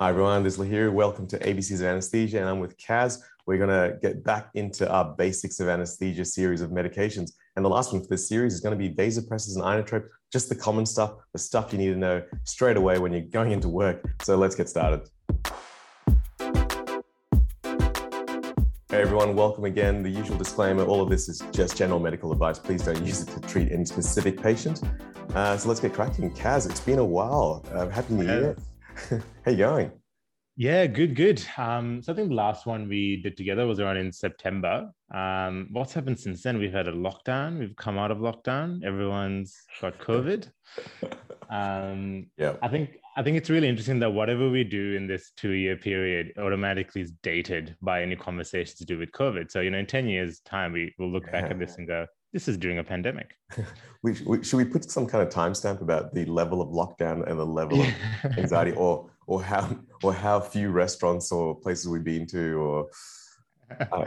Hi everyone, this is Lahiru. Welcome to ABCs of Anesthesia, and I'm with Kaz. We're gonna get back into our basics of anesthesia series of medications. And the last one for this series is gonna be vasopressors and inotrope, just the common stuff, the stuff you need to know straight away when you're going into work. So let's get started. Hey everyone, welcome again. The usual disclaimer, all of this is just general medical advice. Please don't use it to treat any specific patient. Uh, so let's get cracking. Kaz, it's been a while. Uh, happy New Year. How you going? Yeah, good, good. Um, so I think the last one we did together was around in September. Um, what's happened since then? We've had a lockdown. We've come out of lockdown. Everyone's got COVID. Um, yeah, I think I think it's really interesting that whatever we do in this two-year period automatically is dated by any conversations to do with COVID. So you know, in ten years' time, we will look back at this and go, this is during a pandemic. we, we, should we put some kind of timestamp about the level of lockdown and the level of anxiety, or or how or how few restaurants or places we've been to, or uh,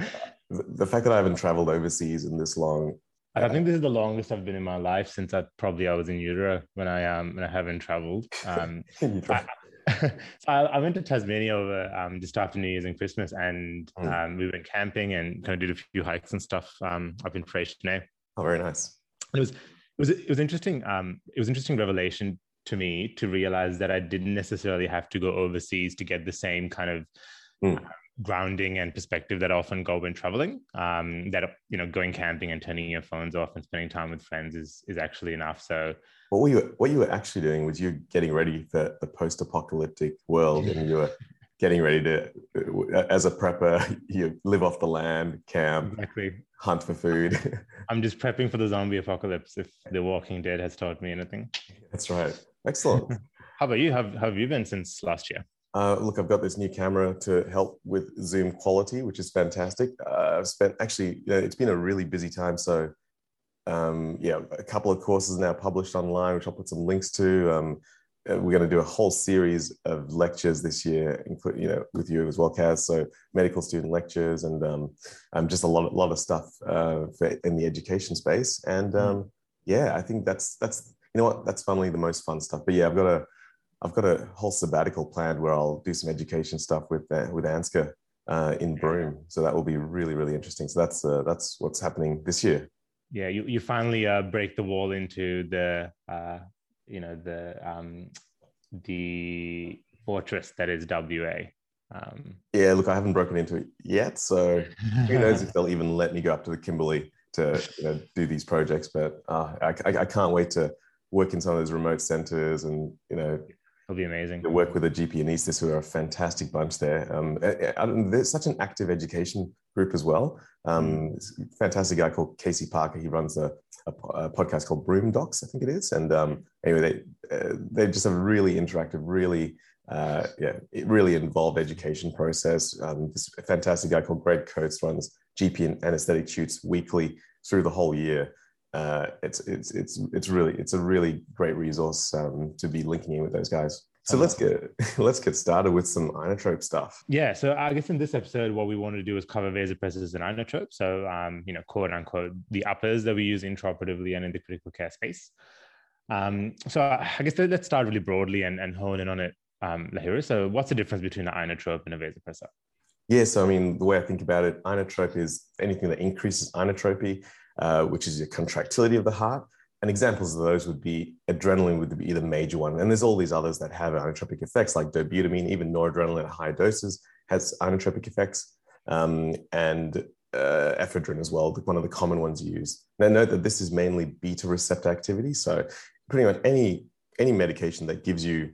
the fact that I haven't traveled overseas in this long. I think this is the longest I've been in my life since I probably I was in utero when I um when I haven't traveled. Um, I, so I, I, went to Tasmania over um, just after New Year's and Christmas, and mm. um, we went camping and kind of did a few hikes and stuff um, up in Freycinet. Oh, very nice. And it was it was it was interesting. Um, it was interesting revelation to me to realize that I didn't necessarily have to go overseas to get the same kind of mm. Uh, grounding and perspective that I often go when traveling. Um, that you know, going camping and turning your phones off and spending time with friends is is actually enough. So what were you what you were actually doing was you getting ready for the post-apocalyptic world and you were getting ready to as a prepper you live off the land camp exactly. hunt for food. I'm just prepping for the zombie apocalypse if the walking dead has taught me anything. That's right. Excellent. How about you? How have you been since last year uh, look, I've got this new camera to help with Zoom quality, which is fantastic. Uh, I've spent actually, you know, it's been a really busy time. So um, yeah, a couple of courses now published online, which I'll put some links to. Um, uh, we're going to do a whole series of lectures this year, including you know with you as well, Kaz. So medical student lectures and um, um, just a lot, of, lot of stuff uh, for, in the education space. And mm. um, yeah, I think that's that's you know what that's funnily the most fun stuff. But yeah, I've got a I've got a whole sabbatical planned where I'll do some education stuff with uh, with Ansgar uh, in Broome. So that will be really really interesting. So that's uh, that's what's happening this year yeah you, you finally uh, break the wall into the uh, you know the um, the fortress that is wa um, yeah look i haven't broken into it yet so who knows if they'll even let me go up to the kimberley to you know, do these projects but uh, I, I, I can't wait to work in some of those remote centers and you know It'll be amazing. To work with a GP and anaesthetist who are a fantastic bunch there. Um, there's such an active education group as well. Um, mm. fantastic guy called Casey Parker. He runs a, a, a podcast called Broome Docs, I think it is. And um, anyway, they uh, they just have a really interactive, really uh, yeah, it really involved education process. Um, this fantastic guy called Greg Coates runs GP and anesthetic shoots weekly through the whole year uh, it's it's it's it's really it's a really great resource um, to be linking in with those guys. So let's get let's get started with some inotrope stuff. Yeah, so I guess in this episode, what we want to do is cover vasopressors and inotropes. So, um, you know, quote unquote, the uppers that we use intraoperatively and in the critical care space. Um, so I guess let's start really broadly and, and hone in on it, um, Lahiru. So, what's the difference between an inotrope and a vasopressor? Yeah, so I mean, the way I think about it, inotrope is anything that increases inotropy. Uh, which is your contractility of the heart. And examples of those would be adrenaline would be the major one. And there's all these others that have inotropic effects like dobutamine, even noradrenaline at high doses has inotropic effects. Um, and uh, ephedrine as well, one of the common ones used. Now note that this is mainly beta receptor activity. So pretty much any, any medication that gives you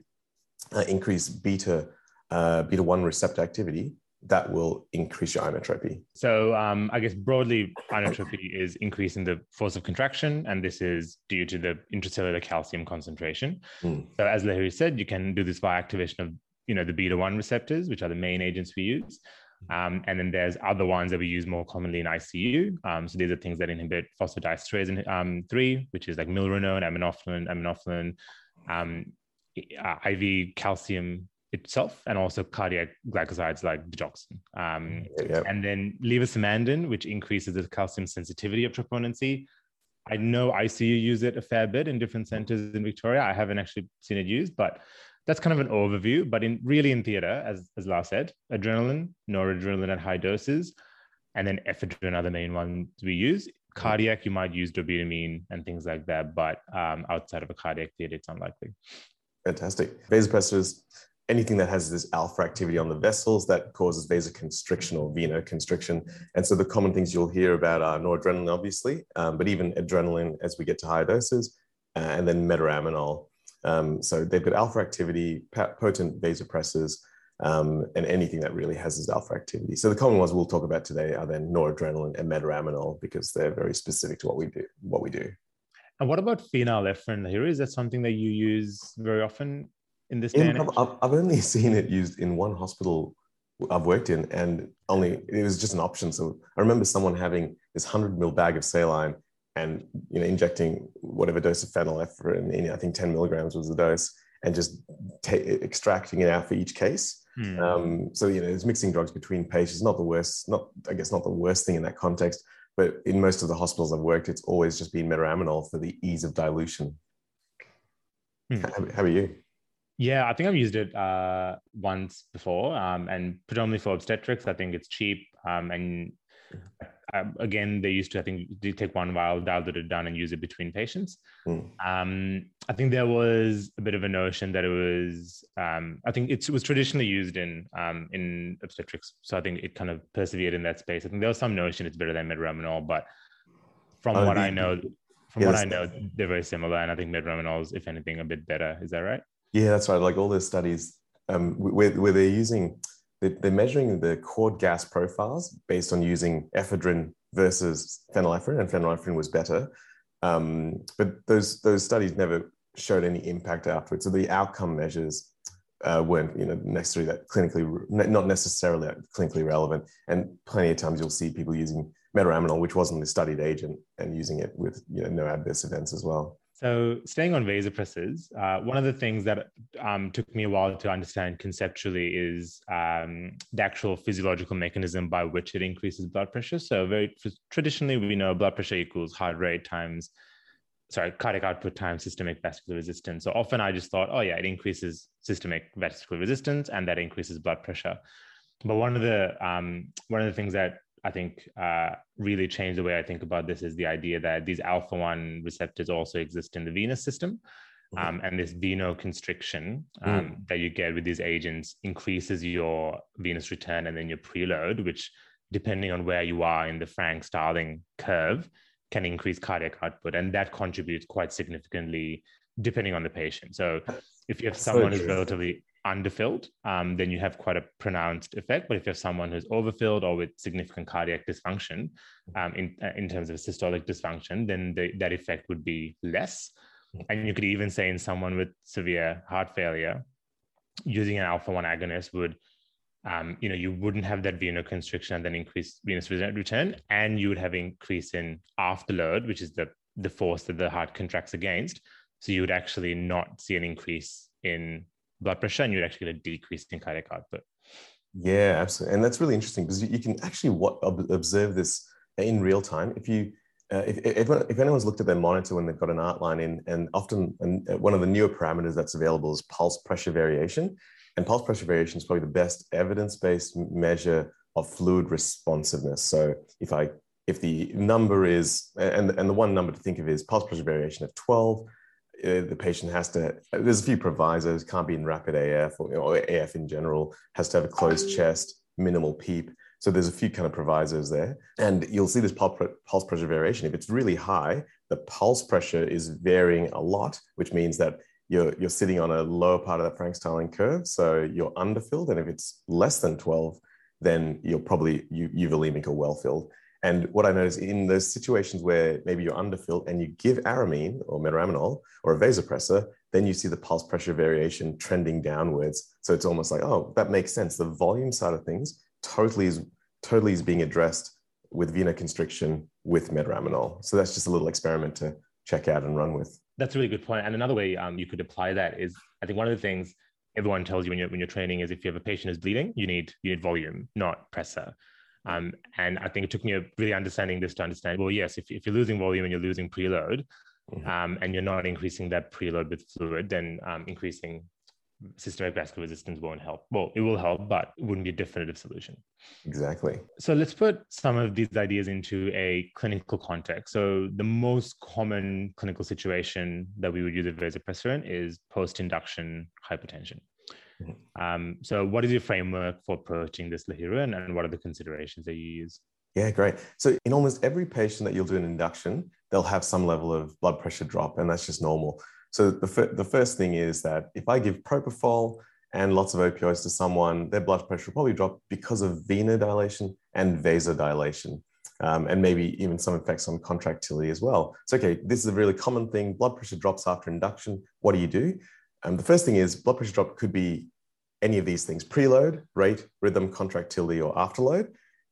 uh, increased beta, uh, beta 1 receptor activity that will increase your inotropy. So, um, I guess broadly, inotropy is increasing the force of contraction, and this is due to the intracellular calcium concentration. Mm. So, as Lahiri said, you can do this by activation of you know the beta one receptors, which are the main agents we use. Um, and then there's other ones that we use more commonly in ICU. Um, so these are things that inhibit phosphodiesterase um, 3, which is like milrinone, aminophylline, aminophylline, um, IV calcium itself and also cardiac glycosides like digoxin. Um, yep. And then levosimendan, which increases the calcium sensitivity of troponin C. I know I know ICU use it a fair bit in different centers in Victoria. I haven't actually seen it used, but that's kind of an overview, but in really in theater, as, as Lars said, adrenaline, noradrenaline at high doses, and then ephedrine are the main ones we use. Cardiac, you might use dobutamine and things like that, but um, outside of a cardiac theater, it's unlikely. Fantastic. Vasopressors, anything that has this alpha activity on the vessels that causes vasoconstriction or venoconstriction. And so the common things you'll hear about are noradrenaline, obviously, um, but even adrenaline as we get to higher doses, uh, and then metaraminol. Um, so they've got alpha activity, potent vasopressors, um, and anything that really has this alpha activity. So the common ones we'll talk about today are then noradrenaline and metaraminol because they're very specific to what we do. What we do. And what about phenylephrine here? Is that something that you use very often in this in, I've, I've only seen it used in one hospital I've worked in, and only it was just an option. So I remember someone having this hundred mil bag of saline and you know injecting whatever dose of phenylephrine in. I think ten milligrams was the dose, and just extracting it out for each case. Hmm. Um, so you know, it's mixing drugs between patients. Not the worst. Not I guess not the worst thing in that context. But in most of the hospitals I've worked, it's always just been metaraminol for the ease of dilution. Hmm. How, how about you? Yeah, I think I've used it uh, once before, um, and predominantly for obstetrics. I think it's cheap, um, and uh, again, they used to. I think they take one vial, dial it down, and use it between patients. Mm. Um, I think there was a bit of a notion that it was. Um, I think it was traditionally used in um, in obstetrics, so I think it kind of persevered in that space. I think there was some notion it's better than metaraminol, but from oh, what yeah. I know, from what I know, they're very similar, and I think metaraminol is, if anything, a bit better. Is that right? Yeah, that's right. Like all those studies um, where, where they're using, they're measuring the cord gas profiles based on using ephedrine versus phenylephrine, and phenylephrine was better. Um, but those those studies never showed any impact afterwards. So the outcome measures uh, weren't you know necessarily that clinically not necessarily clinically relevant. And plenty of times you'll see people using metaraminol, which wasn't the studied agent, and using it with you know no adverse events as well. So, staying on vasopressors, uh, one of the things that um, took me a while to understand conceptually is um, the actual physiological mechanism by which it increases blood pressure. So, very traditionally, we know blood pressure equals heart rate times, sorry, cardiac output times systemic vascular resistance. So, often I just thought, oh, yeah, it increases systemic vascular resistance and that increases blood pressure. But one of the um, one of the things that I think uh, really changed the way I think about this is the idea that these alpha 1 receptors also exist in the venous system. Mm-hmm. Um, and this venoconstriction um, mm. that you get with these agents increases your venous return and then your preload, which, depending on where you are in the Frank Starling curve, can increase cardiac output. And that contributes quite significantly depending on the patient. So, if you have someone who's relatively underfilled, um, then you have quite a pronounced effect. But if you have someone who's overfilled or with significant cardiac dysfunction um, in, uh, in terms of systolic dysfunction, then the, that effect would be less. And you could even say in someone with severe heart failure, using an alpha 1 agonist would, um, you know, you wouldn't have that venoconstriction and then increase venous return, and you would have increase in afterload, which is the, the force that the heart contracts against. So you would actually not see an increase in blood pressure and you'd actually get a decrease in cardiac output. Yeah, absolutely. And that's really interesting because you can actually observe this in real time. If you uh, if, if, if, anyone's looked at their monitor when they've got an art line in, and often and uh, one of the newer parameters that's available is pulse pressure variation. And pulse pressure variation is probably the best evidence-based measure of fluid responsiveness. So if I if the number is and and the one number to think of is pulse pressure variation of 12, uh, Uh, the patient has to there's a few provisos can't be in rapid af or, or af in general has to have a closed mm. chest minimal PEEP. So there's a few kind of provisos there. And you'll see this pulse pressure variation. If it's really high the pulse pressure is varying a lot which means that you're, you're sitting on a lower part of that frank starling curve. So you're underfilled. And if it's less than 12 then you're probably you, euvolemic or well filled and what I notice in those situations where maybe you're underfilled and you give aramine or metaraminol or a vasopressor, then you see the pulse pressure variation trending downwards. So it's almost like, oh, that makes sense. The volume side of things totally is totally is being addressed with venoconstriction with metaraminol. So that's just a little experiment to check out and run with. That's a really good point. And another way um, you could apply that is, I think one of the things everyone tells you when you're when you're training is if you have a patient who's bleeding, you need you need volume, not pressor. Um, and I think it took me a really understanding this to understand, well, yes, if, if you're losing volume and you're losing preload, mm-hmm. um, and you're not increasing that preload with fluid, then um, increasing systemic vascular resistance won't help. Well, it will help, but it wouldn't be a definitive solution. Exactly. So let's put some of these ideas into a clinical context. So the most common clinical situation that we would use a vasopressor in is post-induction hypertension. Mm-hmm. Um, so what is your framework for approaching this Lahiru and, and what are the considerations that you use? Yeah, great. So in almost every patient that you'll do an induction, they'll have some level of blood pressure drop, and that's just normal. So the, fir- the first thing is that if I give propofol and lots of opioids to someone, their blood pressure will probably drop because of venodilation and vasodilation. Um, and maybe even some effects on contractility as well. So, okay, this is a really common thing. Blood pressure drops after induction. What do you do? Um, the first thing is blood pressure drop could be any of these things preload, rate, rhythm, contractility, or afterload.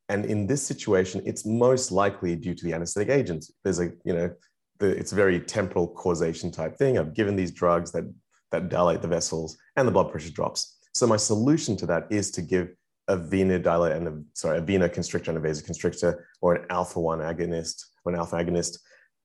And in this situation, it's most likely due to the anesthetic agents. There's a, you know, the, it's a very temporal causation type thing. I've given these drugs that, that dilate the vessels and the blood pressure drops. So my solution to that is to give a venodilator and a, sorry, a venoconstrictor and a vasoconstrictor or an alpha 1 agonist or an alpha agonist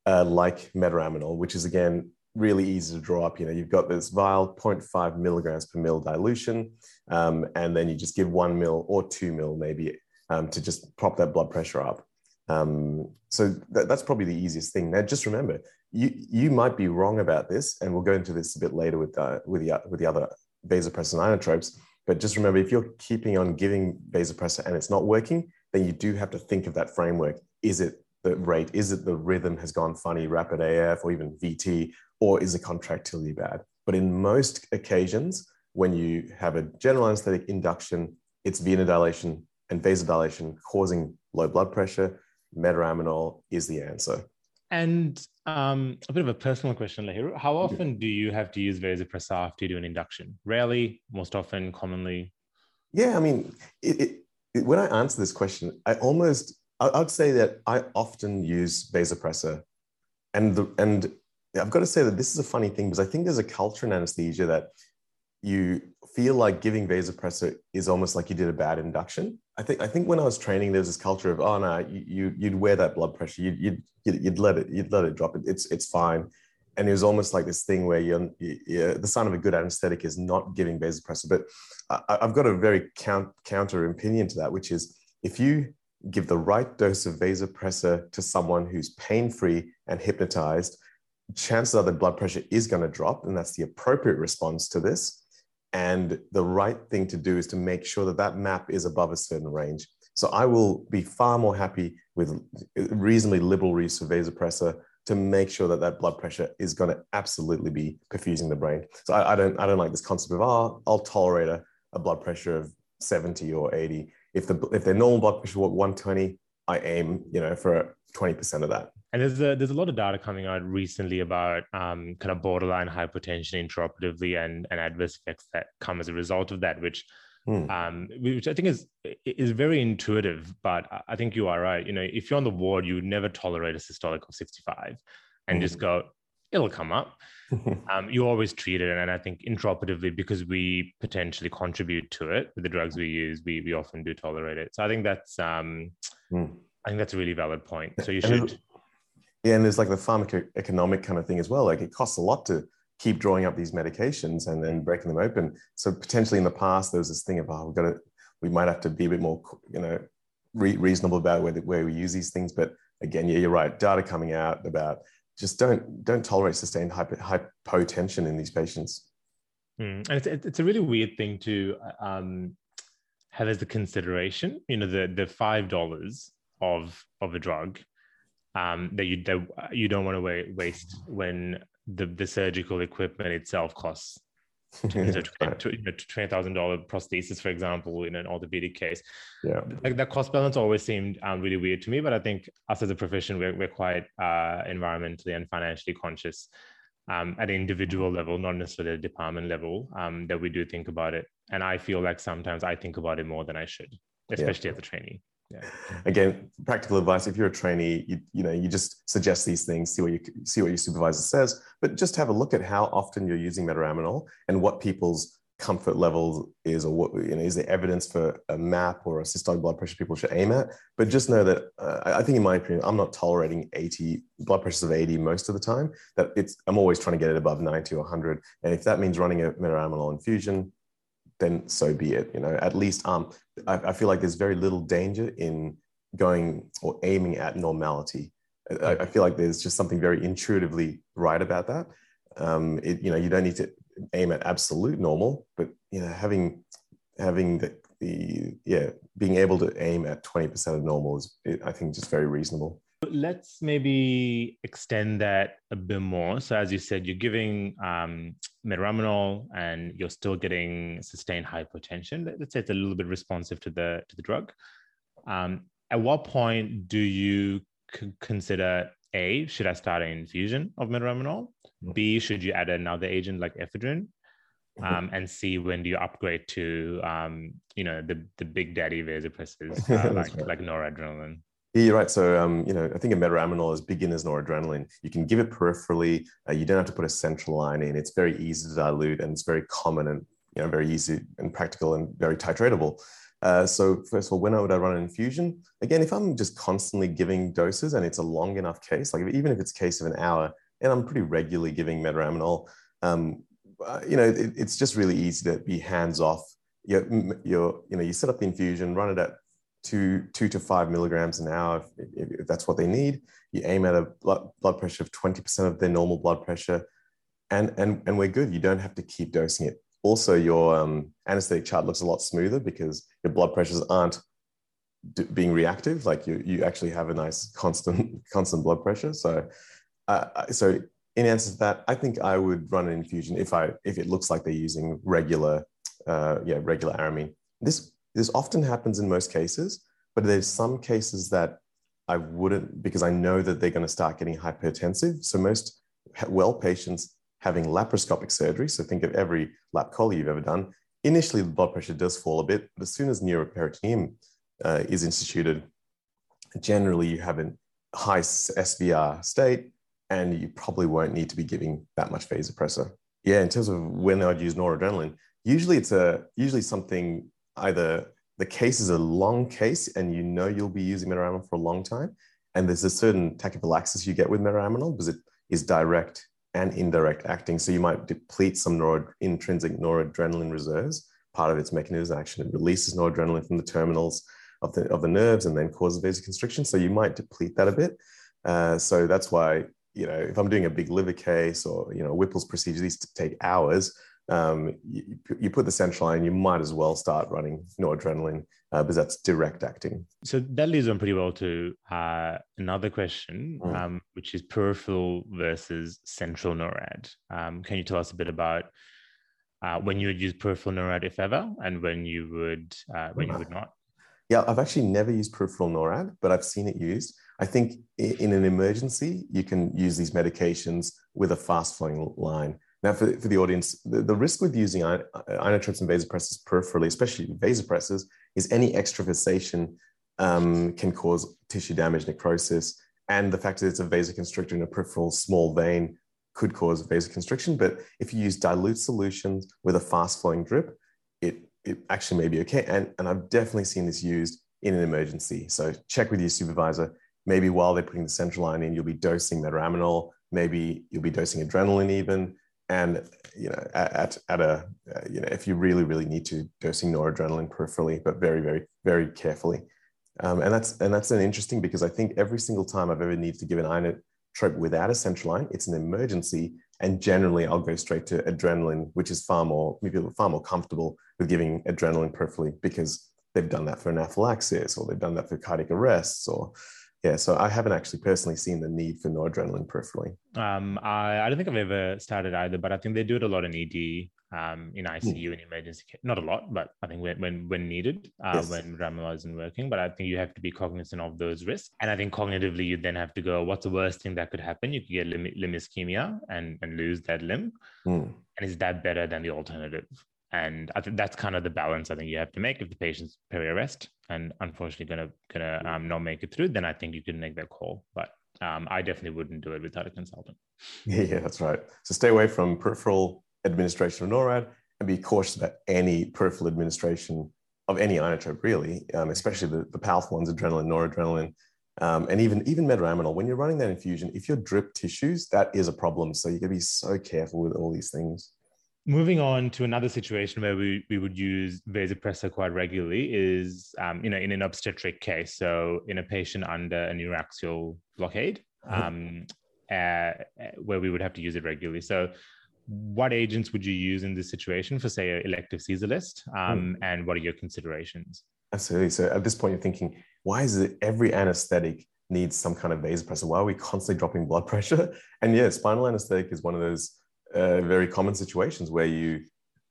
uh, like metaraminol, which is again really easy to draw up. You know, you've got this vial, 0.5 milligrams per mil dilution, um, and then you just give one mil or two mil maybe um, to just prop that blood pressure up. Um, so that, that's probably the easiest thing. Now, just remember, you you might be wrong about this, and we'll go into this a bit later with uh, with the with the other vasopressin inotropes. But just remember, if you're keeping on giving vasopressin and it's not working, then you do have to think of that framework. Is it the rate? Is it the rhythm has gone funny, rapid AF, or even VT, or is the contractility bad? But in most occasions, when you have a general anesthetic induction, it's venodilation and vasodilation causing low blood pressure metaraminol is the answer. And um, a bit of a personal question, Lahiru. How often do you have to use vasopressor after you do an induction? Rarely, most often, commonly? Yeah, I mean, it, it, it, when I answer this question, I almost, I'd say that I often use vasopressor. And, the, and I've got to say that this is a funny thing because I think there's a culture in anesthesia that you feel like giving vasopressor is almost like you did a bad induction. I think I think when I was training, there was this culture of oh no, you, you would wear that blood pressure, you'd, you'd you'd let it you'd let it drop. It's it's fine, and it was almost like this thing where you're, you're the sign of a good anesthetic is not giving vasopressor. But I, have got a very count, counter opinion to that, which is if you give the right dose of vasopressor to someone who's pain free and hypnotized, chances are the blood pressure is going to drop, and that's the appropriate response to this and the right thing to do is to make sure that that map is above a certain range. So I will be far more happy with reasonably liberal use of vasopressor to make sure that that blood pressure is going to absolutely be perfusing the brain. So I, I don't I don't like this concept of oh I'll tolerate a, a blood pressure of 70 or 80. If the if their normal blood pressure was 120, I aim you know for 20% of that. And there's a, there's a lot of data coming out recently about um, kind of borderline hypertension intraoperatively and, and adverse effects that come as a result of that, which mm. um, which I think is is very intuitive. But I think you are right. You know, if you're on the ward, you would never tolerate a systolic of 65 and mm. just hmm. go, it'll come up. um, you always treat it, and I think intraoperatively because we potentially contribute to it with the drugs we use, we we often do tolerate it. So I think that's um, mm. I think that's a really valid point. So you should yeah, and there's like the pharmacoeconomic kind of thing as well. Like it costs a lot to keep drawing up these medications and then breaking them open. So potentially in the past, there was this thing of, oh, we've got to, we might have to be a bit more, you know, re- reasonable about where, where we use these things. But again, yeah, you're right. Data coming out about just don't don't tolerate sustained hypo, hypotension in these patients. Mm. And it's, it's a really weird thing to um, have as a consideration. You know, the the five dollars of of a drug um, that you that you don't want to waste when the, the surgical equipment itself costs twenty thousand dollar prosthesis, for example, in an orthopedic case. Yeah, like that cost balance always seemed um, really weird to me. But I think us as a profession, we're we're quite uh, environmentally and financially conscious um, at an individual level, not necessarily at a department level, um, that we do think about it. And I feel like sometimes I think about it more than I should, especially yeah. as a trainee Again, practical advice: if you're a trainee, you, you know you just suggest these things, see what you see what your supervisor says, but just have a look at how often you're using metaraminol and what people's comfort level is or what you know is there evidence for a map or a systolic blood pressure people should aim at? But just know that uh, i think in my opinion i'm not tolerating 80 blood pressures of 80 most of the time that it's i'm always trying to get it above 90 or 100 and if that means running a metaraminol infusion then so be it you know at least um I, I feel like there's very little danger in going or aiming at normality I, I feel like there's just something very intuitively right about that um, it, you know, you don't need to aim at absolute normal, but you know, having having the, the yeah, being able to aim at 20% of normal is, I think, just very reasonable. Let's maybe extend that a bit more. So, as you said, you're giving um, metaraminol, and you're still getting sustained hypotension. Let's say it's a little bit responsive to the to the drug. Um, at what point do you c- consider a should I start an infusion of metaraminol? B, should you add another agent like ephedrine? Um, and C, when do you upgrade to um, you know the the big daddy vasopressors uh, like right. like noradrenaline? Yeah, you're right. So, um, you know, I think a metaraminol is beginner's noradrenaline. You can give it peripherally. Uh, you don't have to put a central line in. It's very easy to dilute, and it's very common and you know very easy and practical and very titratable. Uh, so, first of all, when would I run an infusion? Again, if I'm just constantly giving doses and it's a long enough case, like even if it's a case of an hour, and I'm pretty regularly giving metaraminol. Um, uh, you know, it, it's just really easy to be hands off. You're, you're, you know, you set up the infusion, run it at two, two to five milligrams an hour if, if, that's what they need. You aim at a blood, blood pressure of 20% of their normal blood pressure, and, and, and we're good. You don't have to keep dosing it. Also, your um, anesthetic chart looks a lot smoother because your blood pressures aren't being reactive. Like you, you actually have a nice constant, constant blood pressure. So uh, so in answer to that, I think I would run an infusion if I if it looks like they're using regular, uh, yeah, regular aramine. This this often happens in most cases, but there's some cases that I wouldn't because I know that they're going to start getting hypertensive. So most well patients having laparoscopic surgery, so think of every lap chole you've ever done. Initially, the blood pressure does fall a bit, but as soon as pneumoperitoneum uh, is instituted, generally you have a high SVR state and you probably won't need to be giving that much vasopressor. Yeah, in terms of when I'd use noradrenaline, usually it's a usually something either the case is a long case and you know you'll be using metaraminol for a long time, and there's a certain tachyphylaxis you get with metaraminol because it is direct and indirect acting. So you might deplete some norad- intrinsic noradrenaline reserves. Part of its mechanism action, it releases noradrenaline from the terminals of the, of the nerves and then causes vasoconstriction. So you might deplete that a bit. Uh, so that's why you know, if I'm doing a big liver case or, you know, Whipple's procedure, these take hours. Um, you, you, put the central line, you might as well start running noradrenaline uh, because that's direct acting. So that leads on pretty well to uh, another question, mm. um, which is peripheral versus central NORAD. Um, can you tell us a bit about uh, when you would use peripheral NORAD, if ever, and when you would uh, when you would not? Yeah, I've actually never used peripheral NORAD, but I've seen it used. I think in an emergency, you can use these medications with a fast flowing line. Now, for, for the audience, the, the risk with using inotropes and vasopressors peripherally, especially vasopressors, is any extravasation um, can cause tissue damage, necrosis. And the fact that it's a vasoconstrictor in a peripheral small vein could cause vasoconstriction. But if you use dilute solutions with a fast flowing drip, it it actually may be okay. And, and I've definitely seen this used in an emergency. So check with your supervisor. Maybe while they're putting the central line in, you'll be dosing metaraminol. Maybe you'll be dosing adrenaline even. And you know, at, at a uh, you know, if you really really need to, dosing noradrenaline peripherally, but very very very carefully. Um, and that's and that's an interesting because I think every single time I've ever needed to give an inotrope without a central line, it's an emergency and generally, I'll go straight to adrenaline, which is far more, maybe far more comfortable with giving adrenaline peripherally because they've done that for anaphylaxis or they've done that for cardiac arrests or yeah so i haven't actually personally seen the need for noradrenaline peripherally um, I, I don't think i've ever started either but i think they do it a lot in ed um, in ICU mm. and emergency care. Not a lot, but I think when when, when needed, uh, yes. when Ramala isn't working. But I think you have to be cognizant of those risks. And I think cognitively, you then have to go, what's the worst thing that could happen? You could get limb, limb ischemia and, and lose that limb. Mm. And is that better than the alternative? And I think that's kind of the balance I think you have to make. If the patient's peri-arrest and unfortunately gonna gonna um, not make it through, then I think you can make that call. But um, I definitely wouldn't do it without a consultant. Yeah, that's right. So stay away from peripheral administration of NORAD and be cautious about any peripheral administration of any inotrope, really, um, especially the, the powerful ones, adrenaline, noradrenaline, um, and even even metaraminol. When you're running that infusion, if you're drip tissues, that is a problem. So you got to be so careful with all these things. Moving on to another situation where we, we would use vasopressor quite regularly is, um, you know, in an obstetric case. So in a patient under a neuraxial blockade, uh-huh. um, uh, where we would have to use it regularly. So what agents would you use in this situation for, say, an elective Caesar list? Um, mm. And what are your considerations? Absolutely. So at this point, you're thinking, why is it every anesthetic needs some kind of vasopressor? Why are we constantly dropping blood pressure? And yeah, spinal anesthetic is one of those uh, very common situations where you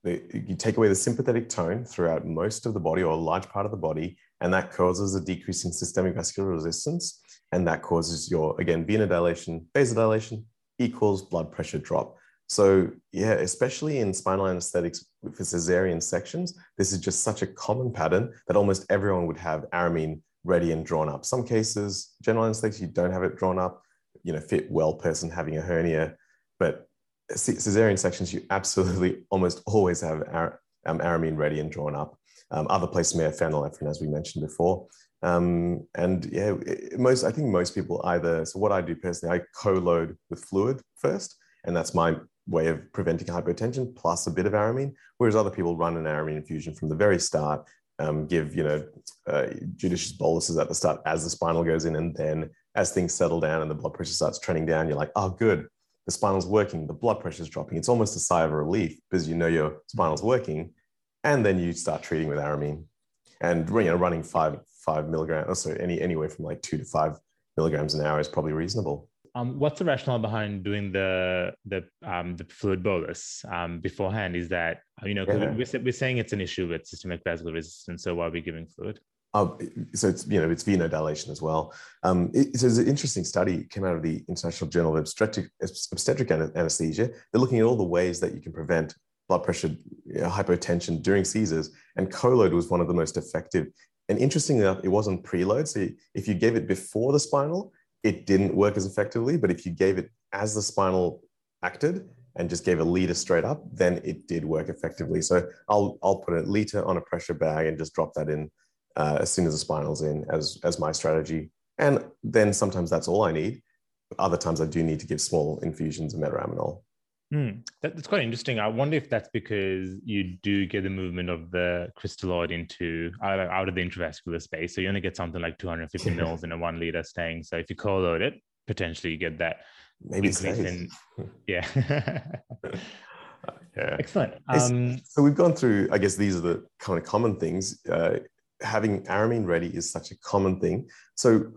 you take away the sympathetic tone throughout most of the body or a large part of the body, and that causes a decrease in systemic vascular resistance, and that causes your again venodilation, vasodilation equals blood pressure drop. So yeah, especially in spinal anesthetics for cesarean sections, this is just such a common pattern that almost everyone would have aramine ready and drawn up. Some cases, general anesthetics, you don't have it drawn up. You know, fit well person having a hernia, but cesarean sections, you absolutely almost always have ar- um, aramine ready and drawn up. Um, other places may have phenylephrine, as we mentioned before. Um, and yeah, most I think most people either. So what I do personally, I co-load with fluid first, and that's my way of preventing hypotension plus a bit of aramine, whereas other people run an aramine infusion from the very start, um, give you know uh, judicious boluses at the start as the spinal goes in, and then as things settle down and the blood pressure starts trending down, you're like, oh, good, the spinal's working, the blood pressure's dropping. It's almost a sigh of relief because you know your spinal's working, and then you start treating with aramine, and you know running five five milligrams, so any anywhere from like two to five milligrams an hour is probably reasonable. Um, what's the rationale behind doing the the um, the fluid bolus um, beforehand? Is that you know yeah. we're, we're saying it's an issue with systemic vascular resistance, so why are we giving fluid? Uh, so it's you know it's venodilation as well. Um, it, so there's an interesting study came out of the International Journal of Obstetric, Obstetric Anesthesia. They're looking at all the ways that you can prevent blood pressure you know, hypotension during Caesars, and co-load was one of the most effective. And interestingly enough, it wasn't preload. So if you gave it before the spinal, it didn't work as effectively. But if you gave it as the spinal acted and just gave a liter straight up, then it did work effectively. So I'll I'll put a liter on a pressure bag and just drop that in uh, as soon as the spinal's in as as my strategy. And then sometimes that's all I need. Other times I do need to give small infusions of metaraminol. Mm, that, that's quite interesting. I wonder if that's because you do get the movement of the crystalloid into out, out of the intravascular space. So you only get something like 250 mils in a one liter staying. So if you co-load it, potentially you get that maybe increase in, yeah. yeah. Excellent. Um, so we've gone through, I guess these are the kind of common things. Uh, having aramine ready is such a common thing. So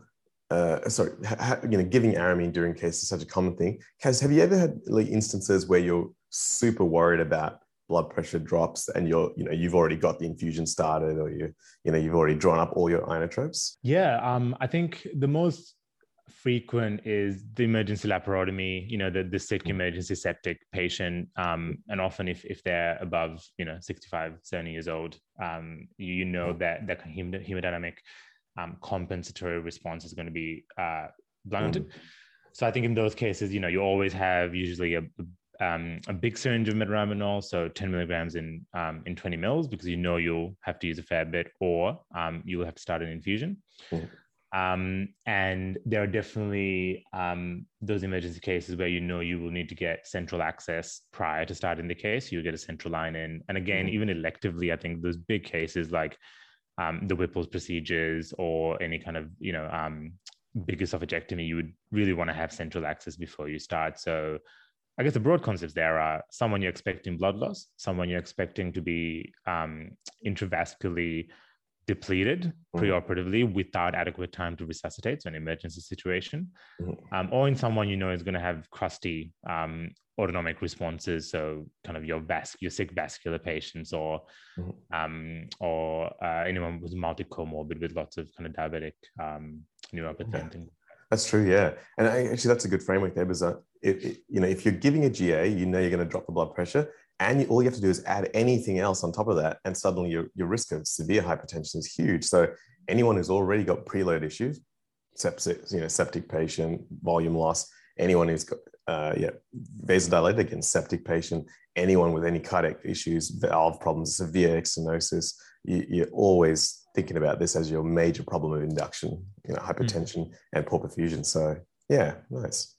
uh, sorry, ha, you know, giving aramine during case is such a common thing. Kaz, have you ever had like instances where you're super worried about blood pressure drops and you're, you know, you've already got the infusion started or you, you know, you've already drawn up all your inotropes? Yeah, um, I think the most frequent is the emergency laparotomy, you know, the, the sick emergency septic patient. Um, and often if, if they're above, you know, 65, 70 years old, um, you know that that hemodynamic um, compensatory response is going to be uh, blunted. Mm. So I think in those cases, you know, you always have usually a, um, a big syringe of metaraminol, so 10 milligrams in um, in 20 mils, because you know you'll have to use a fair bit, or um, you will have to start an infusion. Mm. Um, and there are definitely um, those emergency cases where you know you will need to get central access prior to starting the case. You get a central line in, and again, mm. even electively, I think those big cases like um, the Whipple's procedures or any kind of you know um, bigger esophagectomy, you would really want to have central access before you start. So I guess the broad concepts there are someone you're expecting blood loss, someone you're expecting to be um, intravascularly depleted mm-hmm. preoperatively without adequate time to resuscitate, so an emergency situation, mm-hmm. um, or in someone you know is going to have crusty um, autonomic responses, so kind of your vas- your sick vascular patients, or mm-hmm. um, or uh, anyone who's multi-comorbid with lots of kind of diabetic um, neuropathy and things. That's true, yeah, and actually that's a good framework there because uh, it, you know if you're giving a GA, you know you're going to drop the blood pressure and you, all you have to do is add anything else on top of that and suddenly your, your risk of severe hypertension is huge so anyone who's already got preload issues septic you know septic patient volume loss anyone who's got uh, yeah, vasodilated, again, septic patient, anyone with any cardiac issues, valve problems, severe stenosis, you, are always thinking about this as your major problem of induction, you know, hmm. hypertension mm. and poor perfusion. So yeah, nice.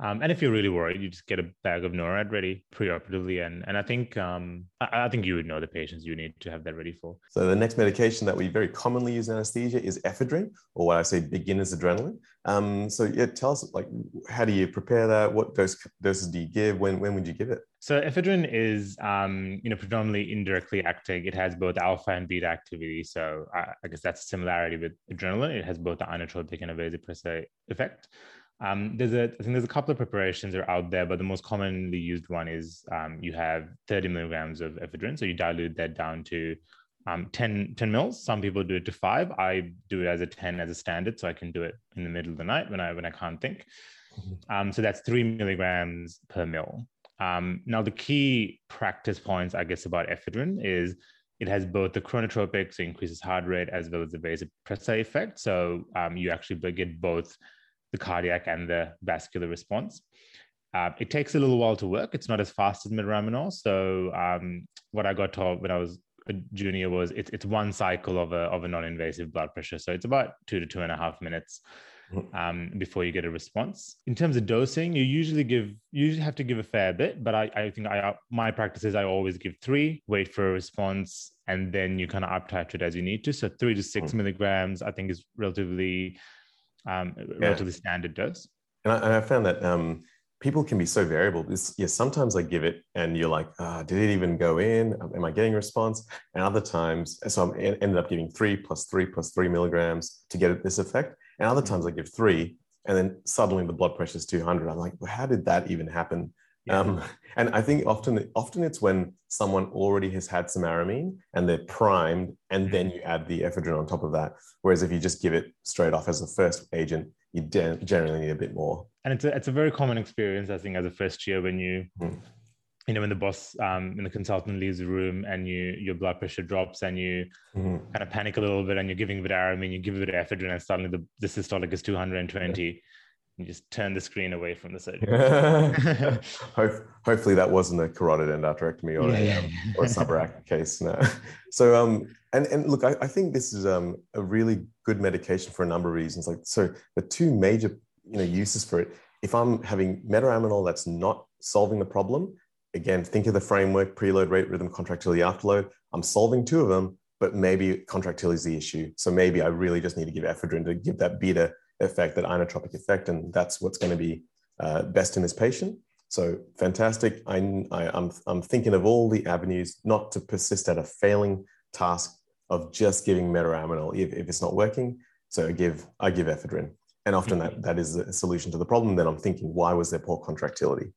Um, and if you're really worried, you just get a bag of NORAD ready preoperatively, and and I think um, I, I, think you would know the patients you need to have that ready for. So the next medication that we very commonly use in anesthesia is ephedrine, or what I say beginner's adrenaline. Um, so yeah, tell us like how do you prepare that? What dose doses do you give? When when would you give it? So ephedrine is um, you know predominantly indirectly acting. It has both alpha and beta activity. So I, I guess that's a similarity with adrenaline. It has both the inotropic and a vasopressor effect. Um, there's a, I think there's a couple of preparations that are out there, but the most commonly used one is um, you have 30 milligrams of ephedrine. So you dilute that down to um, 10, 10 mils. Some people do it to five. I do it as a 10 as a standard. So I can do it in the middle of the night when I, when I can't think. Mm-hmm. Um, so that's three milligrams per mil. Um, now the key practice points, I guess, about ephedrine is it has both the chronotropic, so increases heart rate, as well as the vasopressor effect. So um, you actually get both the cardiac and the vascular response. Uh, it takes a little while to work. It's not as fast as miraminol. So um, what I got told when I was a junior was it's it's one cycle of a of a non-invasive blood pressure. So it's about two to two and a half minutes mm-hmm. um, before you get a response. In terms of dosing, you usually give you usually have to give a fair bit, but I, I think I my practice is I always give three, wait for a response, and then you kind of up titrate as you need to. So three to 6 mm-hmm. milligrams, I think, is relatively um, yeah. relatively standard dose. And I, and I found that um, people can be so variable. It's, yeah, sometimes I give it and you're like, oh, did it even go in? Am I getting a response? And other times, so I ended up giving three plus three plus three milligrams to get this effect. And other times I give three and then suddenly the blood pressure is 200. I'm like, well, how did that even happen? Yeah. Um, and I think often, often it's when someone already has had some aramine and they're primed, and then mm-hmm. you add the ephedrine on top of that. Whereas if you just give it straight off as a first agent, you generally need a bit more. And it's a, it's a very common experience, I think, as a first year when you, mm. you know, when the boss, um, when the consultant leaves the room and you your blood pressure drops and you mm. kind of panic a little bit and you're giving it aramine, you give it ephedrine, and suddenly the, the systolic is 220. Yeah you just turn the screen away from the surgery. hopefully that wasn't a carotid endarterectomy or, yeah, a, um, or a subarachnoid case. No. So, um, and, and look, I, I think this is um, a really good medication for a number of reasons. Like, so the two major, you know, uses for it, if I'm having metaraminol that's not solving the problem, again, think of the framework, preload, rate, rhythm, contractility, afterload. I'm solving two of them, but maybe contractility is the issue. So maybe I really just need to give ephedrine to give that beta effect, that inotropic effect, and that's what's going to be uh, best in this patient. So fantastic. I, I, I'm, I'm thinking of all the avenues not to persist at a failing task of just giving metaraminol if, if it's not working. So I give, I give ephedrine. And often that, that is a solution to the problem. Then I'm thinking, why was there poor contractility?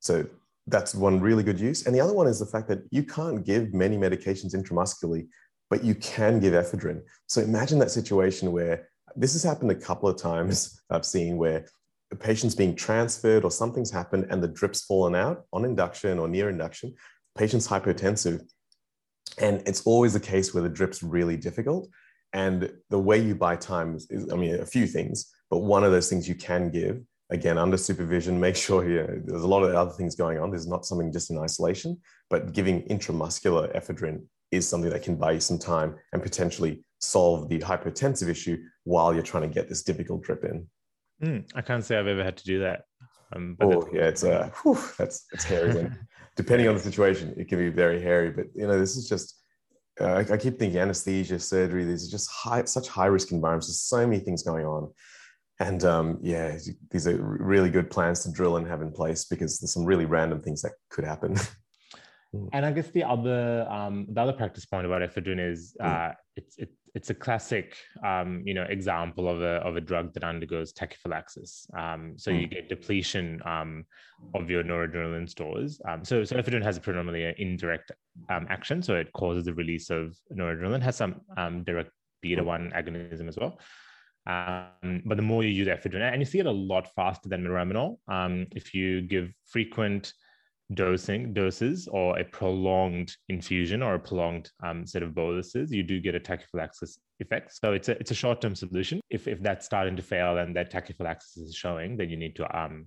So that's one really good use. And the other one is the fact that you can't give many medications intramuscularly, but you can give ephedrine. So imagine that situation where this has happened a couple of times I've seen where a patient's being transferred or something's happened and the drip's fallen out on induction or near induction. Patient's hypotensive. And it's always the case where the drip's really difficult. And the way you buy time is, is I mean, a few things, but one of those things you can give, again, under supervision, make sure you know, there's a lot of other things going on. There's not something just in isolation, but giving intramuscular ephedrine is something that can buy you some time and potentially solve the hypertensive issue while you're trying to get this difficult drip in. Mm, I can't say I've ever had to do that. Um, oh yeah, it's uh, whew, that's it's hairy. When, depending on the situation, it can be very hairy. But you know, this is just. Uh, I, I, keep thinking anesthesia, surgery. These are just high, such high risk environments. There's so many things going on, and um, yeah, these are really good plans to drill and have in place because there's some really random things that could happen. Hmm. And I guess the other um, the other practice point about ephedrine is hmm. uh, it's it, it's a classic um, you know example of a of a drug that undergoes tachyphylaxis. Um, so mm. you get depletion um, of your noradrenaline stores. Um, so so ephedrine has a predominantly indirect um, action, so it causes the release of noradrenaline. Has some um, direct beta one agonism as well. but the more you use ephedrine, and you see it a lot faster than miraminol. if you give frequent dosing doses or a prolonged infusion or a prolonged um, set of boluses, you do get a tachyphylaxis effect. So it's a it's a short term solution. If if that's starting to fail and that tachyphylaxis is showing, then you need to um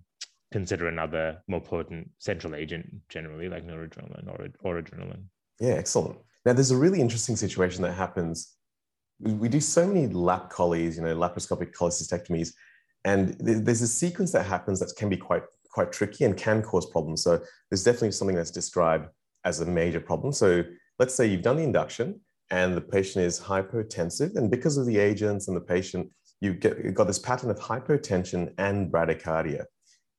consider another more potent central agent generally, like noradrenaline or, or adrenaline. Yeah, excellent. Now, there's a really interesting situation that happens. We do so many lap choles, you know, laparoscopic cholecystectomies, and there's a sequence that happens that can be quite quite tricky and can cause problems. So there's definitely something that's described as a major problem. So let's say you've done the induction and the patient is hypotensive, and because of the agents and the patient, you get you've got this pattern of hypotension and bradycardia.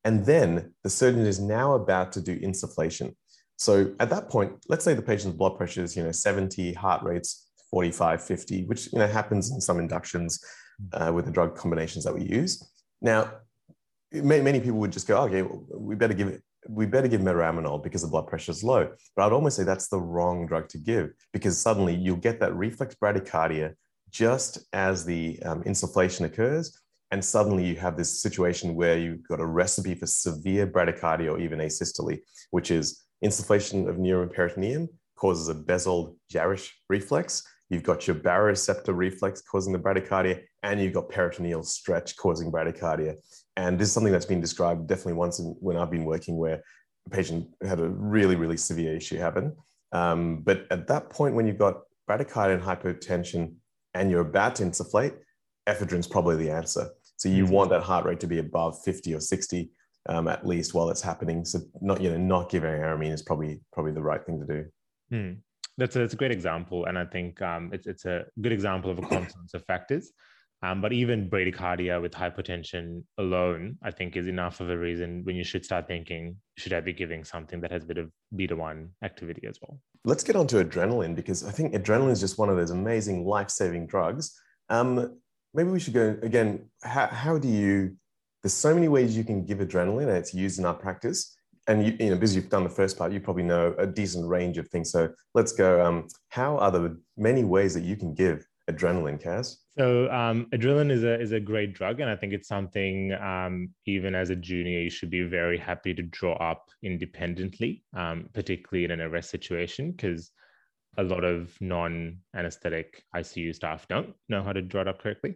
And then the surgeon is now about to do insufflation. So at that point, let's say the patient's blood pressure is, you know, 70, heart rate's 45, 50, which, you know, happens in some inductions uh, with the drug combinations that we use. Now, many, people would just go, okay, we better give it, we better give metaraminol because the blood pressure is low. But I'd almost say that's the wrong drug to give because suddenly you'll get that reflex bradycardia just as the um, insufflation occurs. And suddenly you have this situation where you've got a recipe for severe bradycardia or even asystole, which is insufflation of pneumoperitoneum causes a Bezold-Jarisch reflex. You've got your baroreceptor reflex causing the bradycardia, and you've got peritoneal stretch causing bradycardia. And this is something that's been described definitely once in, when I've been working where a patient had a really, really severe issue happen. Um, but at that point, when you've got bradycardia and hypotension and you're about to insufflate, ephedrine's probably the answer. So you mm-hmm. want that heart rate to be above 50 or 60 um, at least while it's happening. So not you know not giving aramine is probably probably the right thing to do. Hmm. That's a, that's a great example, and I think um, it's it's a good example of a confluence of factors. Um, but even bradycardia with hypertension alone, I think, is enough of a reason when you should start thinking, should I be giving something that has a bit of beta one activity as well? Let's get on to adrenaline because I think adrenaline is just one of those amazing life saving drugs. Um, maybe we should go again. How, how do you? There's so many ways you can give adrenaline, and it's used in our practice. And you, you know, because you've done the first part, you probably know a decent range of things. So let's go. Um, how are the many ways that you can give adrenaline, Kaz? So um, adrenaline is a is a great drug, and I think it's something um, even as a junior you should be very happy to draw up independently, um, particularly in an arrest situation, because a lot of non-anesthetic ICU staff don't know how to draw it up correctly.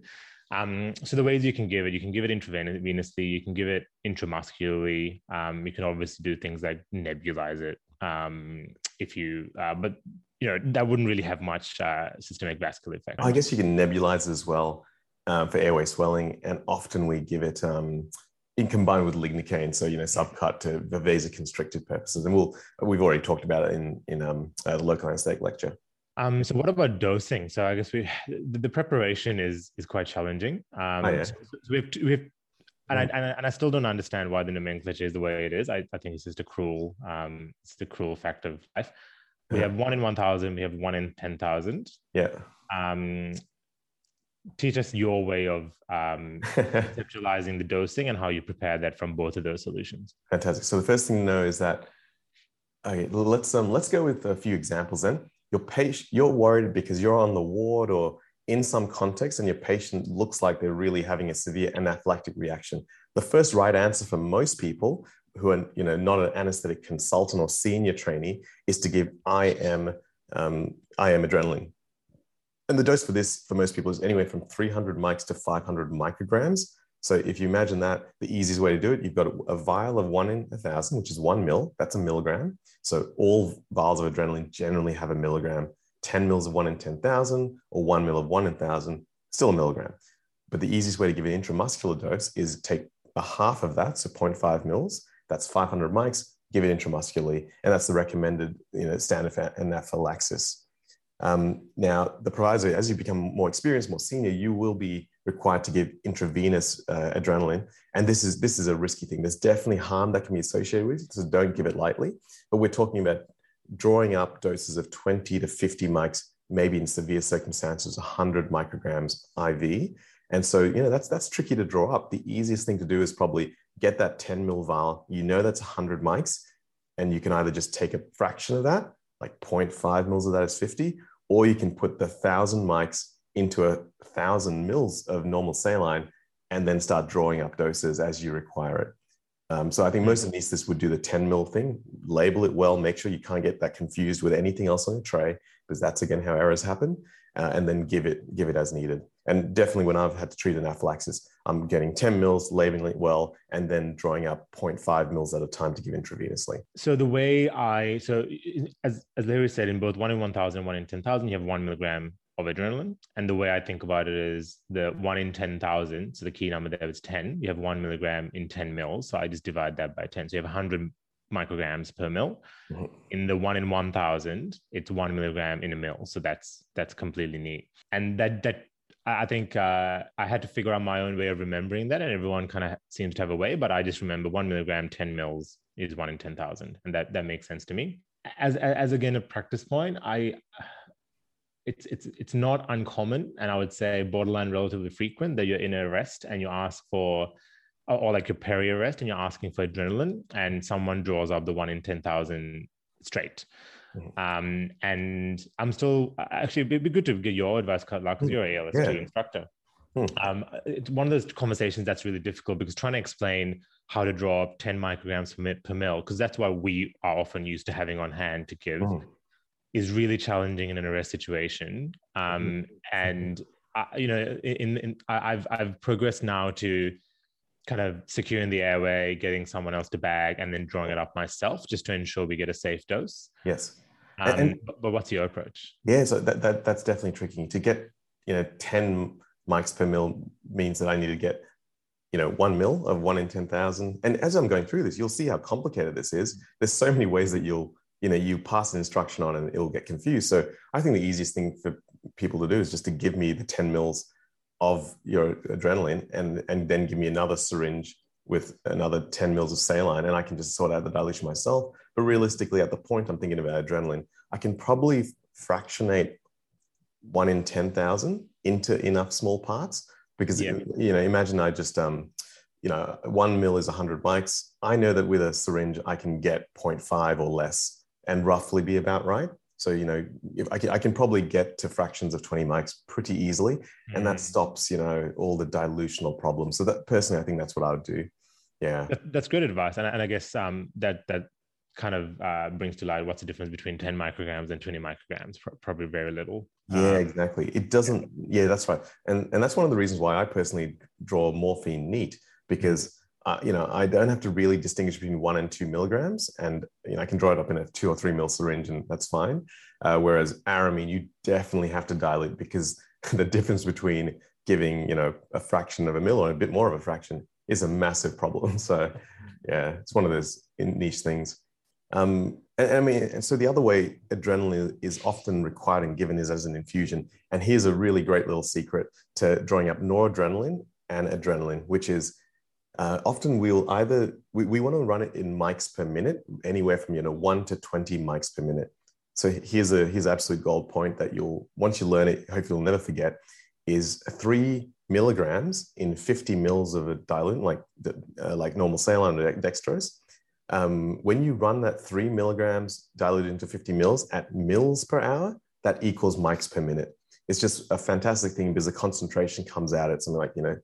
Um, so the ways you can give it, you can give it intravenously, you can give it intramuscularly. Um, you can obviously do things like nebulize it um, if you, uh, but you know that wouldn't really have much uh, systemic vascular effect. I guess you can nebulize as well uh, for airway swelling, and often we give it um, in combined with lignocaine, so you know subcut to the vasoconstricted purposes, and we'll we've already talked about it in in um, uh, the local anesthetic lecture. Um, so what about dosing? So I guess we the, the preparation is is quite challenging. Um, oh, yeah. so, so we have we have and I, mm. and I, and I still don't understand why the nomenclature is the way it is. I, I think it's just a cruel um it's the cruel fact of life. We have one in one thousand. We have one in ten thousand. Yeah. Um, teach us your way of um, conceptualizing the dosing and how you prepare that from both of those solutions. Fantastic. So the first thing to know is that okay, let's um, let's go with a few examples then. Your patient, you're worried because you're on the ward or in some context, and your patient looks like they're really having a severe anaphylactic reaction. The first right answer for most people who are you know not an anesthetic consultant or senior trainee is to give IM um, IM adrenaline and the dose for this, for most people, is anywhere from 300 mics to 500 micrograms. So if you imagine that, the easiest way to do it, you've got a, vial of one in a thousand, which is one mil. That's a milligram. So all vials of adrenaline generally have a milligram. 10 mils of one in 10,000 or one mil of one in 1,000, still a milligram. But the easiest way to give an intramuscular dose is take a half of that, so 0.5 mils, that's 500 mics, give it intramuscularly. And that's the recommended you know, standard for anaphylaxis. Um, now, the proviso, as you become more experienced, more senior, you will be required to give intravenous uh, adrenaline. And this is, this is a risky thing. There's definitely harm that can be associated with it, so don't give it lightly. But we're talking about drawing up doses of 20 to 50 mics, maybe in severe circumstances, 100 micrograms IV. And so, you know, that's, that's tricky to draw up. The easiest thing to do is probably get that 10 mil vial. You know that's 100 mics, and you can either just take a fraction of that, like 0.5 mils of that is 50, or you can put the thousand mics into a thousand mils of normal saline and then start drawing up doses as you require it. Um, so I think most anesthetists would do the 10 mil thing, label it well, make sure you can't get that confused with anything else on your tray, because that's again how errors happen, uh, and then give it give it as needed. And definitely when I've had to treat anaphylaxis, I'm getting 10 mils, labeling it well, and then drawing up 0.5 mils at a time to give intravenously. So the way I, so as, as Larry said, in both one in 1,000 and one in 10,000, you have one milligram of adrenaline. And the way I think about it is the one in 10,000. So the key number there is 10. You have one milligram in 10 mils. So I just divide that by 10. So you have 100 micrograms per mil. Mm-hmm. In the one in 1,000, it's one milligram in a mil. So that's that's completely neat. And that that I think uh, I had to figure out my own way of remembering that, and everyone kind of seems to have a way. But I just remember one milligram, 10 mils is one in 10,000, and that that makes sense to me. As as again a practice point, I it's it's it's not uncommon, and I would say borderline relatively frequent that you're in a rest and you ask for or like a peri-arrest and you're asking for adrenaline and someone draws up the one in 10,000 straight. Mm-hmm. Um, and I'm still actually it'd be good to get your advice, because you're a ALS2 yeah. instructor. Hmm. Um, it's one of those conversations that's really difficult because trying to explain how to draw up 10 micrograms per, per mil, because that's what we are often used to having on hand to give, hmm. is really challenging in an arrest situation. Um, mm-hmm. And uh, you know, in, in I've I've progressed now to kind of securing the airway, getting someone else to bag, and then drawing it up myself just to ensure we get a safe dose. Yes. Um, and, but, what's your approach? Yeah, so that, that that's definitely tricky. To get you know ten mics per mil means that I need to get you know one mil of one in ten thousand. And as I'm going through this, you'll see how complicated this is. There's so many ways that you'll you know you pass an instruction on and it'll get confused. So I think the easiest thing for people to do is just to give me the ten mils of your adrenaline and, and then give me another syringe with another 10 mils of saline and I can just sort out the dilution myself. But realistically, at the point I'm thinking about adrenaline, I can probably fractionate one in 10,000 into enough small parts because, yeah. you know, imagine I just, um, you know, one mil is 100 mics. I know that with a syringe, I can get 0.5 or less and roughly be about right. So, you know, if I can, I can probably get to fractions of 20 mics pretty easily. Mm. And that mm. stops, you know, all the dilutional problems. So that personally, I think that's what I would do. Yeah. That's good advice. And, and I guess um, that, that kind of uh, brings to light what's the difference between 10 micrograms and 20 micrograms probably very little yeah um, exactly it doesn't yeah that's right and and that's one of the reasons why i personally draw morphine neat because uh, you know, I don't have to really distinguish between one and two milligrams, and you know, I can draw it up in a two or three mil syringe, and that's fine. Uh, whereas aramine, you definitely have to dilute because the difference between giving, you know, a fraction of a mil or a bit more of a fraction is a massive problem. So, yeah, it's one of those niche things. Um, and, I mean, so the other way adrenaline is often required and given is as an infusion. And here's a really great little secret to drawing up noradrenaline and adrenaline, which is uh, often we'll either we, we want to run it in mics per minute anywhere from you know 1 to 20 mics per minute. So here's a here's absolute gold point that you'll once you learn it hopefully you'll never forget is three milligrams in 50 mils of a diluent like uh, like normal saline or dextrose. Um, when you run that three milligrams diluted into 50 mils at mils per hour that equals mics per minute. It's just a fantastic thing because the concentration comes out at something like you know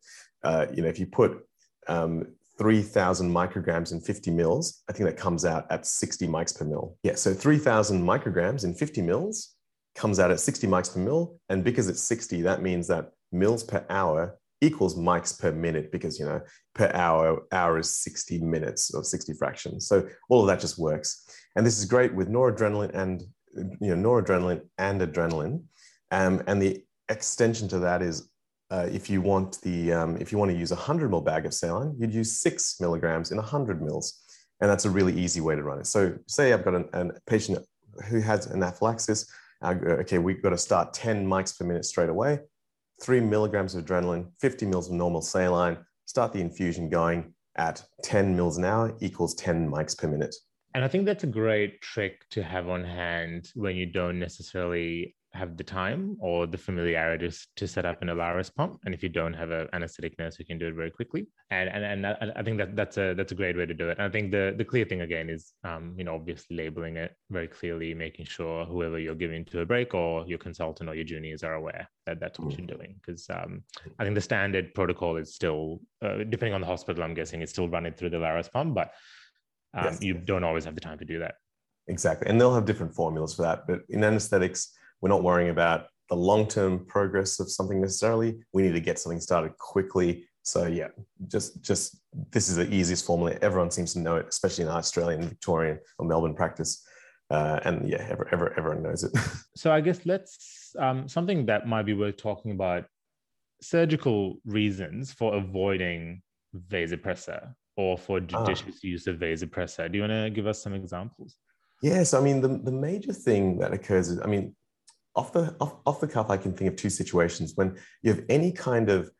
uh, you know if you put um, 3,000 micrograms in 50 mils, I think that comes out at 60 mics per mil. Yeah, so 3,000 micrograms in 50 mils comes out at 60 mics per mil. And because it's 60, that means that mils per hour equals mics per minute because, you know, per hour, hour is 60 minutes or 60 fractions. So all of that just works. And this is great with noradrenaline and, you know, noradrenaline and adrenaline. Um, and the extension to that is uh, if you want the um, if you want to use a 100 ml bag of saline, you'd use six milligrams in 100 mils, and that's a really easy way to run it. So, say I've got a patient who has anaphylaxis. Uh, okay, we've got to start 10 mics per minute straight away. Three milligrams of adrenaline, 50 mils of normal saline. Start the infusion going at 10 mils an hour equals 10 mics per minute. And I think that's a great trick to have on hand when you don't necessarily have the time or the familiarity to, set up an Alaris pump. And if you don't have an anesthetic nurse who can do it very quickly, and and, and I think that that's a that's a great way to do it. And I think the the clear thing again is, um, you know, obviously labeling it very clearly, making sure whoever you're giving to a break or your consultant or your juniors are aware that that's what you're doing. Because um, I think the standard protocol is still, uh, depending on the hospital, I'm guessing it's still running through the Alaris pump, but um, yes. you don't always have the time to do that. Exactly, and they'll have different formulas for that. But in anesthetics we're not worrying about the long-term progress of something necessarily. We need to get something started quickly. So yeah, just just this is the easiest formula. Everyone seems to know it, especially in Australian, Victorian, or Melbourne practice. Uh, and yeah, ever, ever, everyone knows it. so I guess let's um, something that might be worth talking about: surgical reasons for avoiding vasopressor or for ah. judicious ah. use of vasopressor. Do you want to give us some examples? Yes, I mean the, the major thing that occurs is, I mean, off the off, off the cuff, I can think of two situations when you have any kind of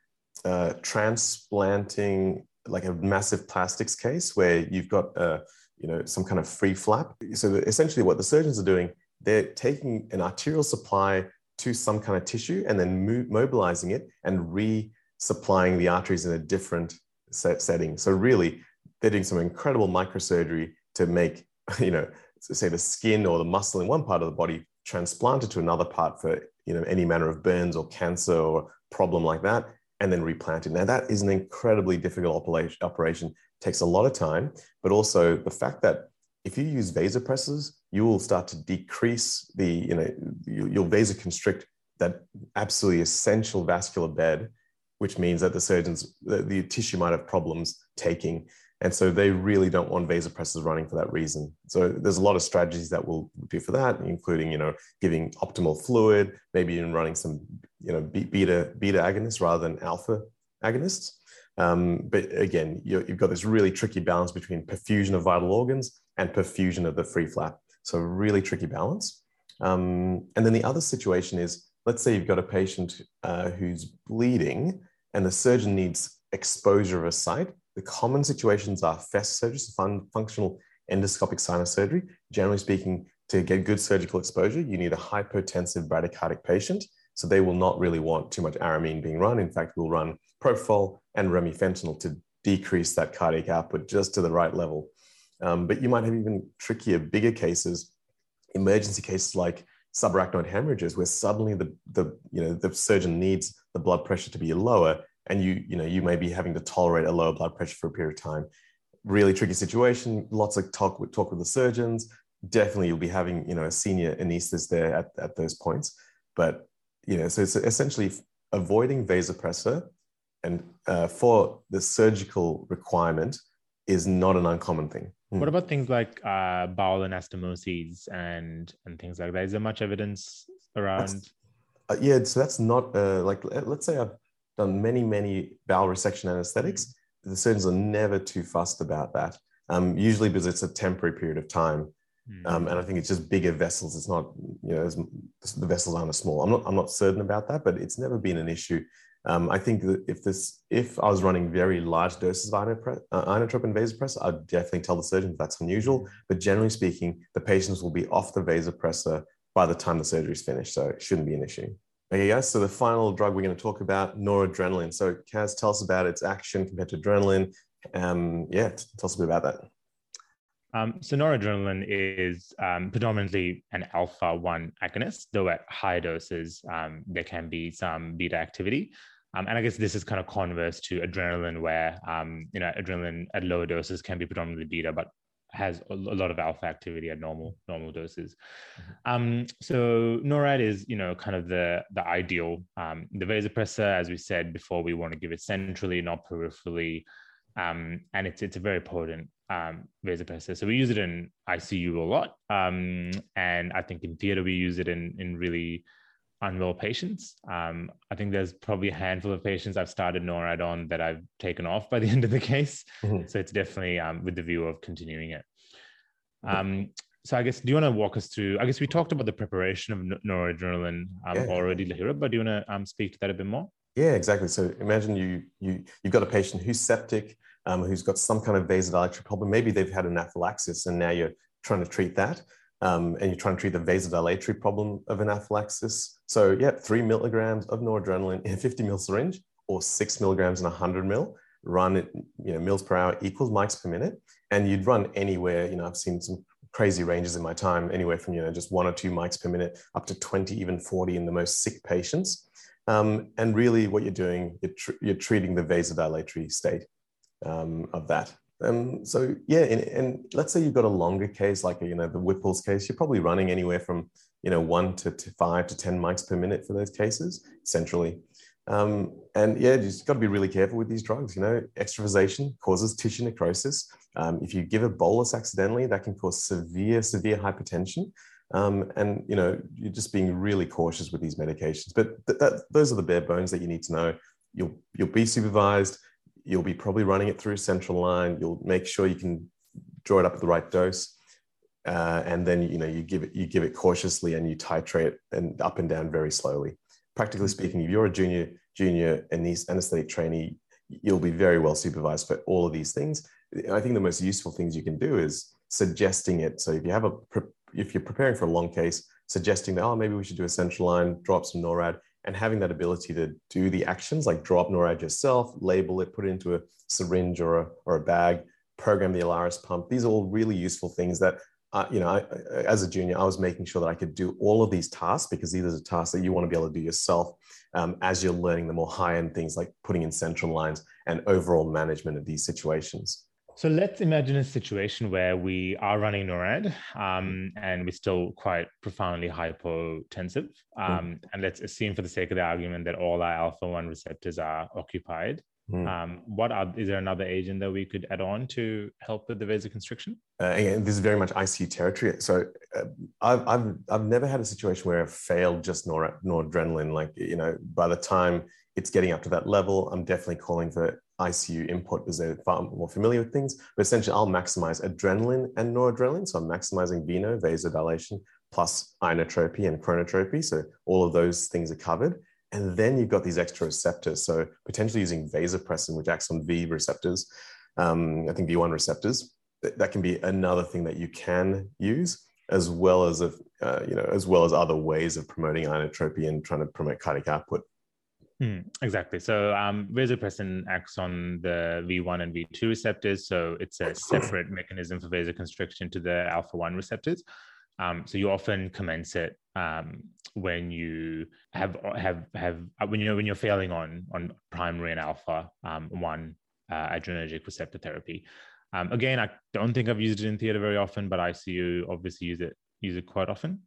uh, transplanting, like a massive plastics case where you've got uh, you know some kind of free flap. So essentially, what the surgeons are doing, they're taking an arterial supply to some kind of tissue and then mo- mobilizing it and resupplying the arteries in a different set setting. So really, they're doing some incredible microsurgery to make you know say the skin or the muscle in one part of the body transplanted to another part for you know any manner of burns or cancer or problem like that and then replanted. Now that is an incredibly difficult operation operation, takes a lot of time but also the fact that if you use vasopressors you will start to decrease the you know you'll vasoconstrict that absolutely essential vascular bed which means that the surgeons the, the tissue might have problems taking and so they really don't want vasopressors running for that reason. So there's a lot of strategies that we'll do for that, including, you know, giving optimal fluid, maybe even running some, you know, beta, beta agonists rather than alpha agonists. Um, but again, you have got this really tricky balance between perfusion of vital organs and perfusion of the free flap. So really tricky balance. Um, and then the other situation is, let's say you've got a patient uh, who's bleeding and the surgeon needs exposure of a site the common situations are FESS surgery, so fun, functional endoscopic sinus surgery. Generally speaking, to get good surgical exposure, you need a hypotensive bradycardic patient. So they will not really want too much aramine being run. In fact, we'll run propofol and remifentanil to decrease that cardiac output just to the right level. Um, but you might have even trickier, bigger cases, emergency cases like subarachnoid hemorrhages, where suddenly the, the, you know, the surgeon needs the blood pressure to be lower and you you know you may be having to tolerate a lower blood pressure for a period of time. Really tricky situation lots of talk with talk with the surgeons. Definitely you'll be having you know a senior anesthetist there at, at those points. But you know so it's essentially avoiding vasopressor and uh, for the surgical requirement is not an uncommon thing. Hmm. what about things like uh, bowel anastomoses and and things like that? Is there much evidence around? uh, yeah so that's not uh, like let's say i've done many, many bowel resection anesthetics. The surgeons are never too fussed about that, um, usually because it's a temporary period of time. Mm. Um, and I think it's just bigger vessels. It's not, you know, the vessels aren't as small. I'm not, I'm not certain about that, but it's never been an issue. Um, I think that if this, if I was running very large doses of inotrope uh, and vasopressor, I'd definitely tell the surgeon that's unusual. Hmm. But generally speaking, the patients will be off the vasopressor by the time the surgery is finished, so it shouldn't be an issue. Okay, guys, so the final drug we're going to talk about, noradrenaline. So, Kaz, tell us about its action compared to adrenaline. Um, yeah, tell us a bit about that. Um, so, noradrenaline is um, predominantly an alpha 1 agonist, though at high doses, um, there can be some beta activity. Um, and I guess this is kind of converse to adrenaline, where um, you know adrenaline at lower doses can be predominantly beta, but has a lot of alpha activity at normal normal doses. Mm-hmm. Um, so NORAD is you know kind of the the ideal. Um, the vasopressor, as we said before, we want to give it centrally, not peripherally, um, and it's it's a very potent um, vasopressor. So we use it in ICU a lot, um, and I think in theater we use it in in really unwell patients. Um, I think there's probably a handful of patients I've started NORAD on that I've taken off by the end of the case. Mm-hmm. So it's definitely um, with the view of continuing it. Um, so I guess, do you want to walk us through? I guess we talked about the preparation of noradrenaline um, yeah. already, Lahiru, but do you want to um, speak to that a bit more? Yeah, exactly. So imagine you you you've got a patient who's septic, um, who's got some kind of vasodilatory problem. Maybe they've had anaphylaxis, and now you're trying to treat that um, and you're trying to treat the vasodilatory problem of anaphylaxis. So, yeah, three milligrams of noradrenaline in a 50 mil syringe or six milligrams in a 100 mil, run it, you know, mils per hour equals mics per minute. And you'd run anywhere, you know, I've seen some crazy ranges in my time, anywhere from, you know, just one or two mics per minute up to 20, even 40 in the most sick patients. Um, and really what you're doing, you're, tr- you're treating the vasodilatory state um, of that. Um, so yeah, and, and, let's say you've got a longer case, like you know the Whipple's case, you're probably running anywhere from you know, one to, to five to 10 mics per minute for those cases centrally. Um, and yeah, you just got to be really careful with these drugs. You know, extravasation causes tissue necrosis. Um, if you give a bolus accidentally, that can cause severe, severe hypertension. Um, and you know, you're just being really cautious with these medications. But th- that, those are the bare bones that you need to know. You'll you'll be supervised. You'll be probably running it through central line. You'll make sure you can draw it up at the right dose. Uh, and then you know you give it you give it cautiously and you titrate and up and down very slowly practically speaking, if you're a junior junior anesthetic trainee, you'll be very well supervised for all of these things. I think the most useful things you can do is suggesting it. So if you have a if you're preparing for a long case, suggesting that oh maybe we should do a central line, drop some NORAD, and having that ability to do the actions like drop NORAD yourself, label it, put it into a syringe or a, or a bag, program the Alaris pump. These are all really useful things that uh, you know, I, as a junior, I was making sure that I could do all of these tasks because these are tasks that you want to be able to do yourself um, as you're learning the more high end things like putting in central lines and overall management of these situations. So let's imagine a situation where we are running NORAD um, and we're still quite profoundly hypotensive. Hmm. Um, mm. And let's assume, for the sake of the argument, that all our alpha 1 receptors are occupied. Mm. Um, what are, is there another agent that we could add on to help with the vasoconstriction? Uh, again, this is very much ICU territory. So uh, I've, I've, I've never had a situation where I've failed just nor, noradrenaline. Like, you know, by the time it's getting up to that level, I'm definitely calling for ICU input because they're far more familiar with things. But essentially, I'll maximize adrenaline and noradrenaline. So I'm maximizing veno, vasodilation, plus inotropy and chronotropy. So all of those things are covered. And then you've got these extra receptors. So potentially using vasopressin, which acts on V receptors, um, I think V1 receptors, that, that, can be another thing that you can use, as well as, of, uh, you know, as well as other ways of promoting inotropy and trying to promote cardiac output. Mm, exactly. So um, vasopressin acts on the V1 and V2 receptors. So it's a separate mechanism for vasoconstriction to the alpha 1 receptors. Um, so you often commence it um, when you have have have uh, when you know when you're failing on on primary and alpha um, one uh, adrenergic receptor therapy. Um, again, I don't think I've used it in theater very often, but ICU obviously use it use it quite often.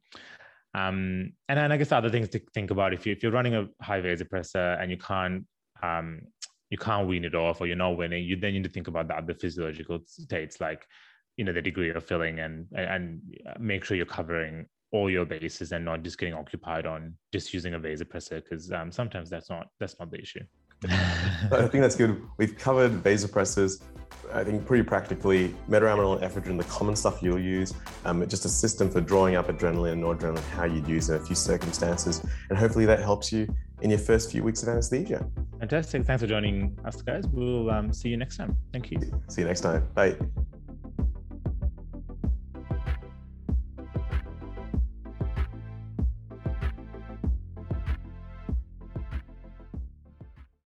Um, and then I guess other things to think about if you if you're running a high vasopressor and you can't um, you can't wean it off or you're not winning, you then need to think about the other physiological states like you know the degree of filling and and make sure you're covering all your bases and not just getting occupied on just using a vasopressor because um, sometimes that's not that's not the issue. I think that's good. We've covered vasopressors. I think pretty practically, metaraminol and ephedrine, the common stuff you'll use, um, just a system for drawing up adrenaline and noradrenaline, how you'd use it in a few circumstances. And hopefully that helps you in your first few weeks of anesthesia. Fantastic. Thanks for joining us, guys. We'll um, see you next time. Thank you. See you next time. Bye.